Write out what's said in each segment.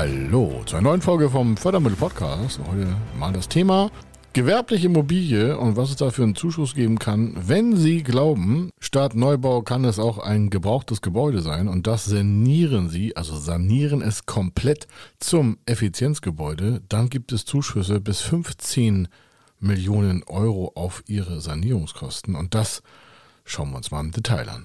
Hallo zu einer neuen Folge vom Fördermittel Podcast. Heute mal das Thema gewerbliche Immobilie und was es da für einen Zuschuss geben kann. Wenn Sie glauben, statt Neubau kann es auch ein gebrauchtes Gebäude sein und das sanieren Sie, also sanieren es komplett zum Effizienzgebäude, dann gibt es Zuschüsse bis 15 Millionen Euro auf Ihre Sanierungskosten und das schauen wir uns mal im Detail an.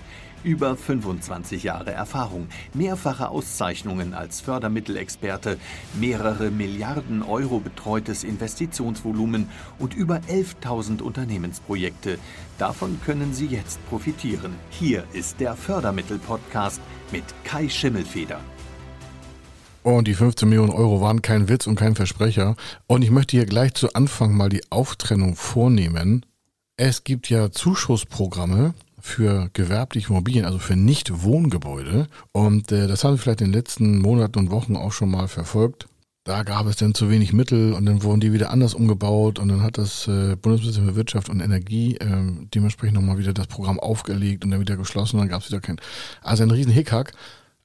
Über 25 Jahre Erfahrung, mehrfache Auszeichnungen als Fördermittelexperte, mehrere Milliarden Euro betreutes Investitionsvolumen und über 11.000 Unternehmensprojekte. Davon können Sie jetzt profitieren. Hier ist der Fördermittel-Podcast mit Kai Schimmelfeder. Und die 15 Millionen Euro waren kein Witz und kein Versprecher. Und ich möchte hier gleich zu Anfang mal die Auftrennung vornehmen. Es gibt ja Zuschussprogramme, für gewerbliche Immobilien, also für Nicht-Wohngebäude. Und äh, das haben wir vielleicht in den letzten Monaten und Wochen auch schon mal verfolgt. Da gab es dann zu wenig Mittel und dann wurden die wieder anders umgebaut und dann hat das äh, Bundesministerium für Wirtschaft und Energie äh, dementsprechend nochmal wieder das Programm aufgelegt und dann wieder geschlossen und dann gab es wieder kein. Also ein riesen Hickhack.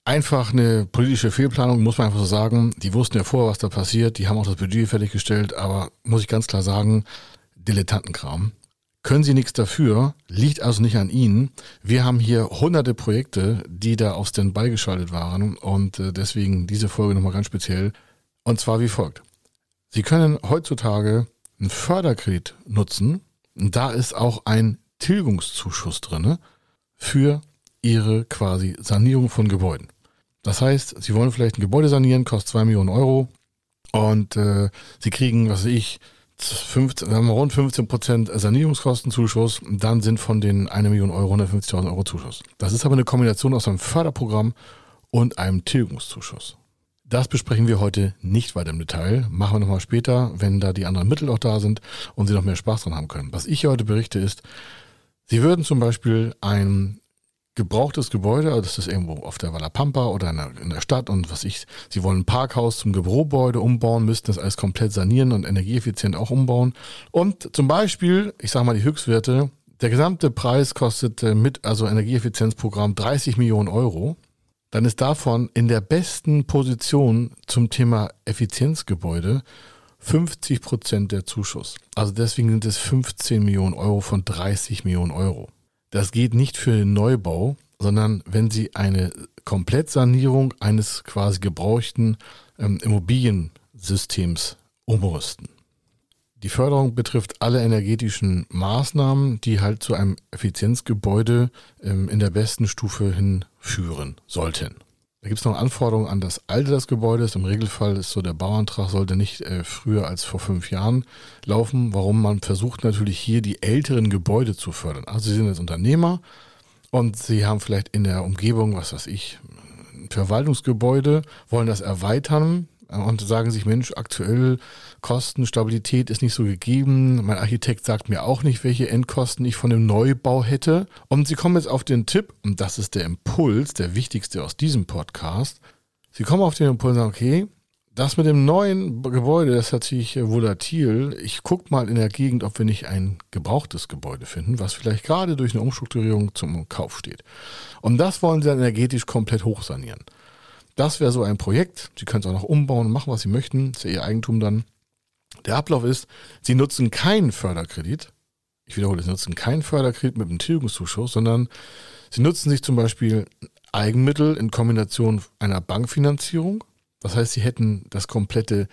Einfach eine politische Fehlplanung, muss man einfach so sagen. Die wussten ja vorher, was da passiert. Die haben auch das Budget fertiggestellt, aber muss ich ganz klar sagen, Dilettantenkram können Sie nichts dafür, liegt also nicht an Ihnen. Wir haben hier hunderte Projekte, die da auf Standby geschaltet waren und äh, deswegen diese Folge nochmal ganz speziell. Und zwar wie folgt. Sie können heutzutage einen Förderkredit nutzen. Da ist auch ein Tilgungszuschuss drinne für Ihre quasi Sanierung von Gebäuden. Das heißt, Sie wollen vielleicht ein Gebäude sanieren, kostet zwei Millionen Euro und äh, Sie kriegen, was weiß ich, 15, wir haben rund 15 Prozent Sanierungskostenzuschuss, dann sind von den 1 Million Euro 150.000 Euro Zuschuss. Das ist aber eine Kombination aus einem Förderprogramm und einem Tilgungszuschuss. Das besprechen wir heute nicht weiter im Detail. Machen wir nochmal später, wenn da die anderen Mittel auch da sind und Sie noch mehr Spaß dran haben können. Was ich heute berichte ist, Sie würden zum Beispiel ein gebrauchtes Gebäude, also das ist irgendwo auf der Walla Pampa oder in der, in der, Stadt und was ich, sie wollen ein Parkhaus zum Gebäude umbauen, müssten das alles komplett sanieren und energieeffizient auch umbauen. Und zum Beispiel, ich sage mal die Höchstwerte, der gesamte Preis kostet äh, mit, also Energieeffizienzprogramm 30 Millionen Euro. Dann ist davon in der besten Position zum Thema Effizienzgebäude 50 Prozent der Zuschuss. Also deswegen sind es 15 Millionen Euro von 30 Millionen Euro. Das geht nicht für den Neubau, sondern wenn Sie eine Komplettsanierung eines quasi gebrauchten ähm, Immobiliensystems umrüsten. Die Förderung betrifft alle energetischen Maßnahmen, die halt zu einem Effizienzgebäude ähm, in der besten Stufe hinführen sollten. Da gibt es noch Anforderungen an das Alter des Gebäudes. Im Regelfall ist so, der Bauantrag sollte nicht äh, früher als vor fünf Jahren laufen. Warum? Man versucht natürlich hier die älteren Gebäude zu fördern. Also Sie sind jetzt Unternehmer und Sie haben vielleicht in der Umgebung, was weiß ich, ein Verwaltungsgebäude, wollen das erweitern, und sagen sich, Mensch, aktuell Kostenstabilität ist nicht so gegeben. Mein Architekt sagt mir auch nicht, welche Endkosten ich von dem Neubau hätte. Und Sie kommen jetzt auf den Tipp, und das ist der Impuls, der wichtigste aus diesem Podcast. Sie kommen auf den Impuls und sagen, okay, das mit dem neuen Gebäude, das hat sich volatil. Ich gucke mal in der Gegend, ob wir nicht ein gebrauchtes Gebäude finden, was vielleicht gerade durch eine Umstrukturierung zum Kauf steht. Und das wollen sie dann energetisch komplett hochsanieren. Das wäre so ein Projekt. Sie können es auch noch umbauen und machen, was Sie möchten. Das ist ja Ihr Eigentum dann. Der Ablauf ist, Sie nutzen keinen Förderkredit. Ich wiederhole, Sie nutzen keinen Förderkredit mit einem Tilgungszuschuss, sondern Sie nutzen sich zum Beispiel Eigenmittel in Kombination einer Bankfinanzierung. Das heißt, Sie hätten das komplette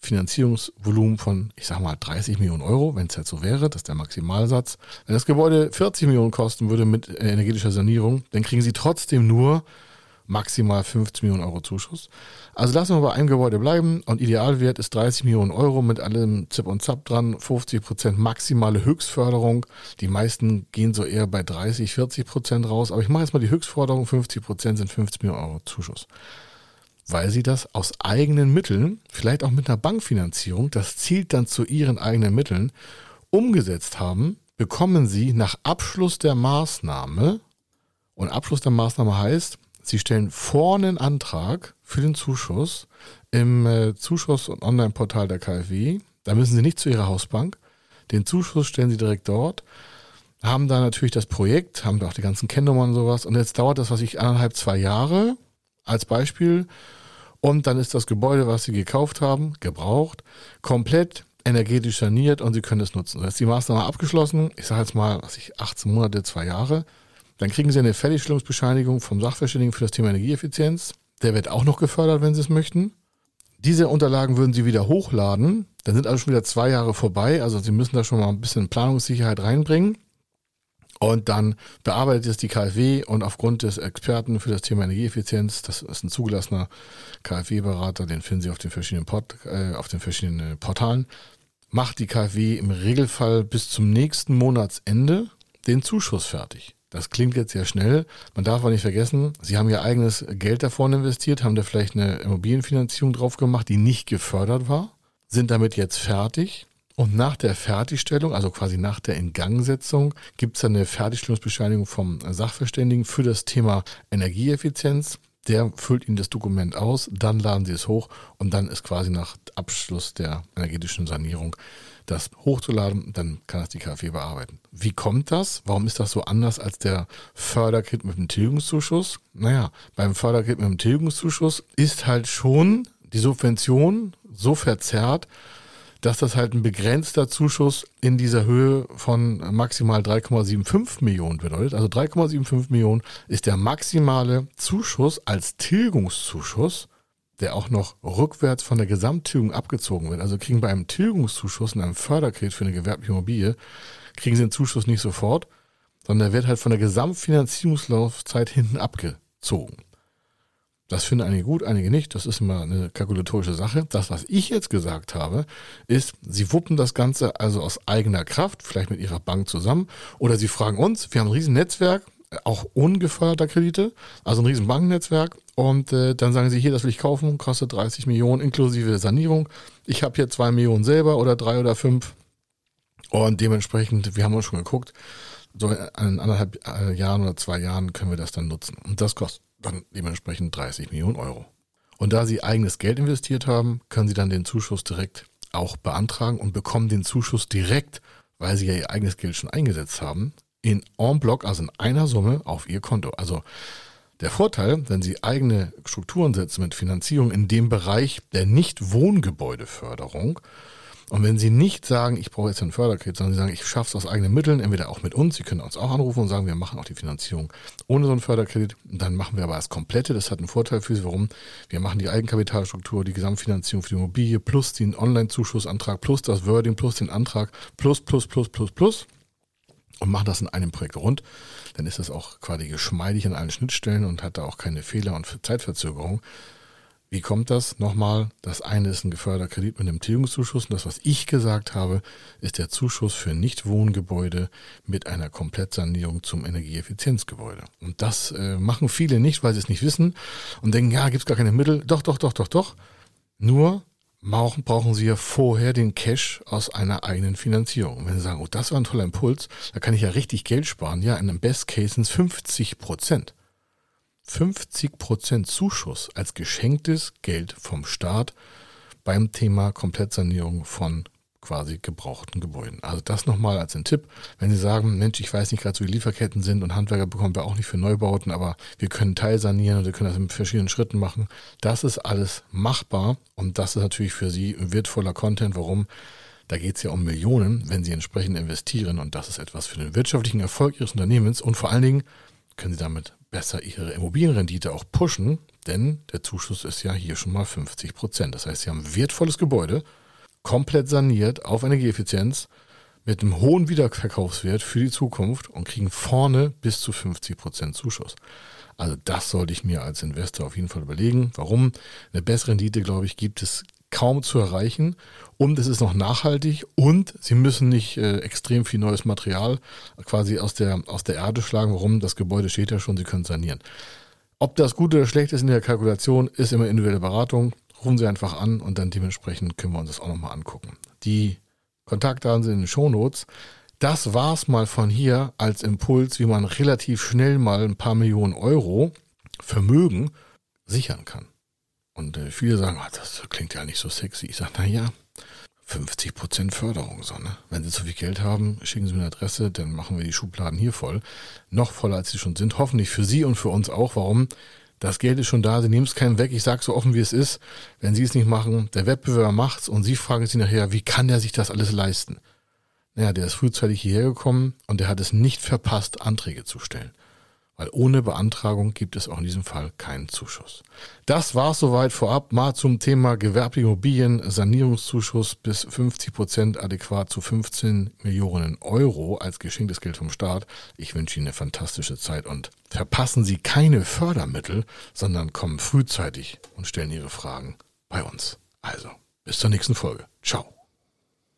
Finanzierungsvolumen von, ich sag mal, 30 Millionen Euro, wenn es halt so wäre, das ist der Maximalsatz. Wenn das Gebäude 40 Millionen kosten würde mit energetischer Sanierung, dann kriegen Sie trotzdem nur maximal 50 Millionen Euro Zuschuss. Also lassen wir bei einem Gebäude bleiben und Idealwert ist 30 Millionen Euro mit allem Zip und Zap dran, 50 Prozent maximale Höchstförderung. Die meisten gehen so eher bei 30, 40 Prozent raus, aber ich mache jetzt mal die Höchstforderung, 50 Prozent sind 50 Millionen Euro Zuschuss. weil sie das aus eigenen Mitteln, vielleicht auch mit einer Bankfinanzierung, das zielt dann zu ihren eigenen Mitteln, umgesetzt haben, bekommen sie nach Abschluss der Maßnahme, und Abschluss der Maßnahme heißt, sie stellen vorne einen Antrag für den Zuschuss im äh, Zuschuss- und Online-Portal der KfW. Da müssen sie nicht zu ihrer Hausbank. Den Zuschuss stellen sie direkt dort haben da natürlich das Projekt, haben da auch die ganzen Kennnummern und sowas. Und jetzt dauert das, was ich, anderthalb, zwei Jahre als Beispiel. Und dann ist das Gebäude, was Sie gekauft haben, gebraucht, komplett energetisch saniert und Sie können es nutzen. Jetzt ist die Maßnahme abgeschlossen. Ich sage jetzt mal, was ich, 18 Monate, zwei Jahre. Dann kriegen Sie eine Fertigstellungsbescheinigung vom Sachverständigen für das Thema Energieeffizienz. Der wird auch noch gefördert, wenn Sie es möchten. Diese Unterlagen würden Sie wieder hochladen. Dann sind also schon wieder zwei Jahre vorbei. Also Sie müssen da schon mal ein bisschen Planungssicherheit reinbringen. Und dann bearbeitet es die KfW und aufgrund des Experten für das Thema Energieeffizienz, das ist ein zugelassener KfW-Berater, den finden Sie auf den verschiedenen, Port, äh, auf den verschiedenen Portalen, macht die KfW im Regelfall bis zum nächsten Monatsende den Zuschuss fertig. Das klingt jetzt sehr schnell. Man darf aber nicht vergessen, Sie haben Ihr eigenes Geld da investiert, haben da vielleicht eine Immobilienfinanzierung drauf gemacht, die nicht gefördert war, sind damit jetzt fertig und nach der Fertigstellung, also quasi nach der Ingangsetzung, gibt es eine Fertigstellungsbescheinigung vom Sachverständigen für das Thema Energieeffizienz. Der füllt Ihnen das Dokument aus, dann laden Sie es hoch und dann ist quasi nach Abschluss der energetischen Sanierung das hochzuladen, dann kann das die KfW bearbeiten. Wie kommt das? Warum ist das so anders als der Förderkit mit dem Tilgungszuschuss? Naja, beim Förderkit mit dem Tilgungszuschuss ist halt schon die Subvention so verzerrt, dass das halt ein begrenzter Zuschuss in dieser Höhe von maximal 3,75 Millionen bedeutet. Also 3,75 Millionen ist der maximale Zuschuss als Tilgungszuschuss, der auch noch rückwärts von der Gesamttilgung abgezogen wird. Also kriegen bei einem Tilgungszuschuss in einem Förderkredit für eine gewerbliche Immobilie, kriegen sie den Zuschuss nicht sofort, sondern der wird halt von der Gesamtfinanzierungslaufzeit hinten abgezogen. Das finden einige gut, einige nicht. Das ist immer eine kalkulatorische Sache. Das, was ich jetzt gesagt habe, ist, Sie wuppen das Ganze also aus eigener Kraft, vielleicht mit Ihrer Bank zusammen, oder Sie fragen uns, wir haben ein riesen Netzwerk, auch ungeförderter Kredite, also ein riesen Bankennetzwerk, und äh, dann sagen Sie, hier, das will ich kaufen, kostet 30 Millionen inklusive Sanierung. Ich habe hier zwei Millionen selber oder drei oder fünf. Und dementsprechend, wir haben uns schon geguckt, so in anderthalb äh, Jahren oder zwei Jahren können wir das dann nutzen. Und das kostet dann dementsprechend 30 Millionen Euro. Und da Sie eigenes Geld investiert haben, können Sie dann den Zuschuss direkt auch beantragen und bekommen den Zuschuss direkt, weil Sie ja Ihr eigenes Geld schon eingesetzt haben, in en bloc, also in einer Summe auf Ihr Konto. Also der Vorteil, wenn Sie eigene Strukturen setzen mit Finanzierung in dem Bereich der Nicht-Wohngebäudeförderung, und wenn Sie nicht sagen, ich brauche jetzt einen Förderkredit, sondern Sie sagen, ich schaffe es aus eigenen Mitteln, entweder auch mit uns, Sie können uns auch anrufen und sagen, wir machen auch die Finanzierung ohne so einen Förderkredit, dann machen wir aber das Komplette. Das hat einen Vorteil für Sie. Warum? Wir machen die Eigenkapitalstruktur, die Gesamtfinanzierung für die Immobilie, plus den Online-Zuschussantrag, plus das Wording, plus den Antrag, plus, plus, plus, plus, plus und machen das in einem Projekt rund, dann ist das auch quasi geschmeidig an allen Schnittstellen und hat da auch keine Fehler und Zeitverzögerung. Wie kommt das? Nochmal, das eine ist ein geförderter Kredit mit einem Tilgungszuschuss und das, was ich gesagt habe, ist der Zuschuss für Nichtwohngebäude mit einer Komplettsanierung zum Energieeffizienzgebäude. Und das äh, machen viele nicht, weil sie es nicht wissen und denken, ja, gibt es gar keine Mittel. Doch, doch, doch, doch, doch. Nur brauchen, brauchen sie ja vorher den Cash aus einer eigenen Finanzierung. Wenn sie sagen, oh, das war ein toller Impuls, da kann ich ja richtig Geld sparen. Ja, in einem Best Case sind es 50 Prozent. 50% Zuschuss als geschenktes Geld vom Staat beim Thema Komplettsanierung von quasi gebrauchten Gebäuden. Also das nochmal als ein Tipp. Wenn Sie sagen, Mensch, ich weiß nicht gerade, so die Lieferketten sind und Handwerker bekommen wir auch nicht für Neubauten, aber wir können teilsanieren und wir können das in verschiedenen Schritten machen. Das ist alles machbar und das ist natürlich für Sie wertvoller Content. Warum? Da geht es ja um Millionen, wenn Sie entsprechend investieren und das ist etwas für den wirtschaftlichen Erfolg Ihres Unternehmens und vor allen Dingen können Sie damit besser Ihre Immobilienrendite auch pushen, denn der Zuschuss ist ja hier schon mal 50 Prozent. Das heißt, Sie haben ein wertvolles Gebäude, komplett saniert auf Energieeffizienz mit einem hohen Wiederverkaufswert für die Zukunft und kriegen vorne bis zu 50 Prozent Zuschuss. Also das sollte ich mir als Investor auf jeden Fall überlegen. Warum? Eine bessere Rendite, glaube ich, gibt es kaum zu erreichen und es ist noch nachhaltig und sie müssen nicht äh, extrem viel neues Material quasi aus der, aus der Erde schlagen. Warum? Das Gebäude steht ja schon, sie können sanieren. Ob das gut oder schlecht ist in der Kalkulation, ist immer individuelle Beratung. Rufen Sie einfach an und dann dementsprechend können wir uns das auch nochmal angucken. Die Kontaktdaten sind in den Shownotes. Das war's mal von hier als Impuls, wie man relativ schnell mal ein paar Millionen Euro Vermögen sichern kann. Und äh, viele sagen, ah, das klingt ja nicht so sexy. Ich sage, naja, 50% Förderung, so, ne? Wenn Sie zu viel Geld haben, schicken Sie mir eine Adresse, dann machen wir die Schubladen hier voll. Noch voller, als sie schon sind. Hoffentlich für Sie und für uns auch. Warum? Das Geld ist schon da, Sie nehmen es keinen weg. Ich sage so offen, wie es ist. Wenn Sie es nicht machen, der Wettbewerber macht's und Sie fragen sich nachher, wie kann der sich das alles leisten? Naja, der ist frühzeitig hierher gekommen und der hat es nicht verpasst, Anträge zu stellen weil ohne Beantragung gibt es auch in diesem Fall keinen Zuschuss. Das war soweit vorab mal zum Thema gewerbliche Immobilien, Sanierungszuschuss bis 50 Prozent adäquat zu 15 Millionen Euro als geschenktes Geld vom Staat. Ich wünsche Ihnen eine fantastische Zeit und verpassen Sie keine Fördermittel, sondern kommen frühzeitig und stellen Ihre Fragen bei uns. Also, bis zur nächsten Folge. Ciao.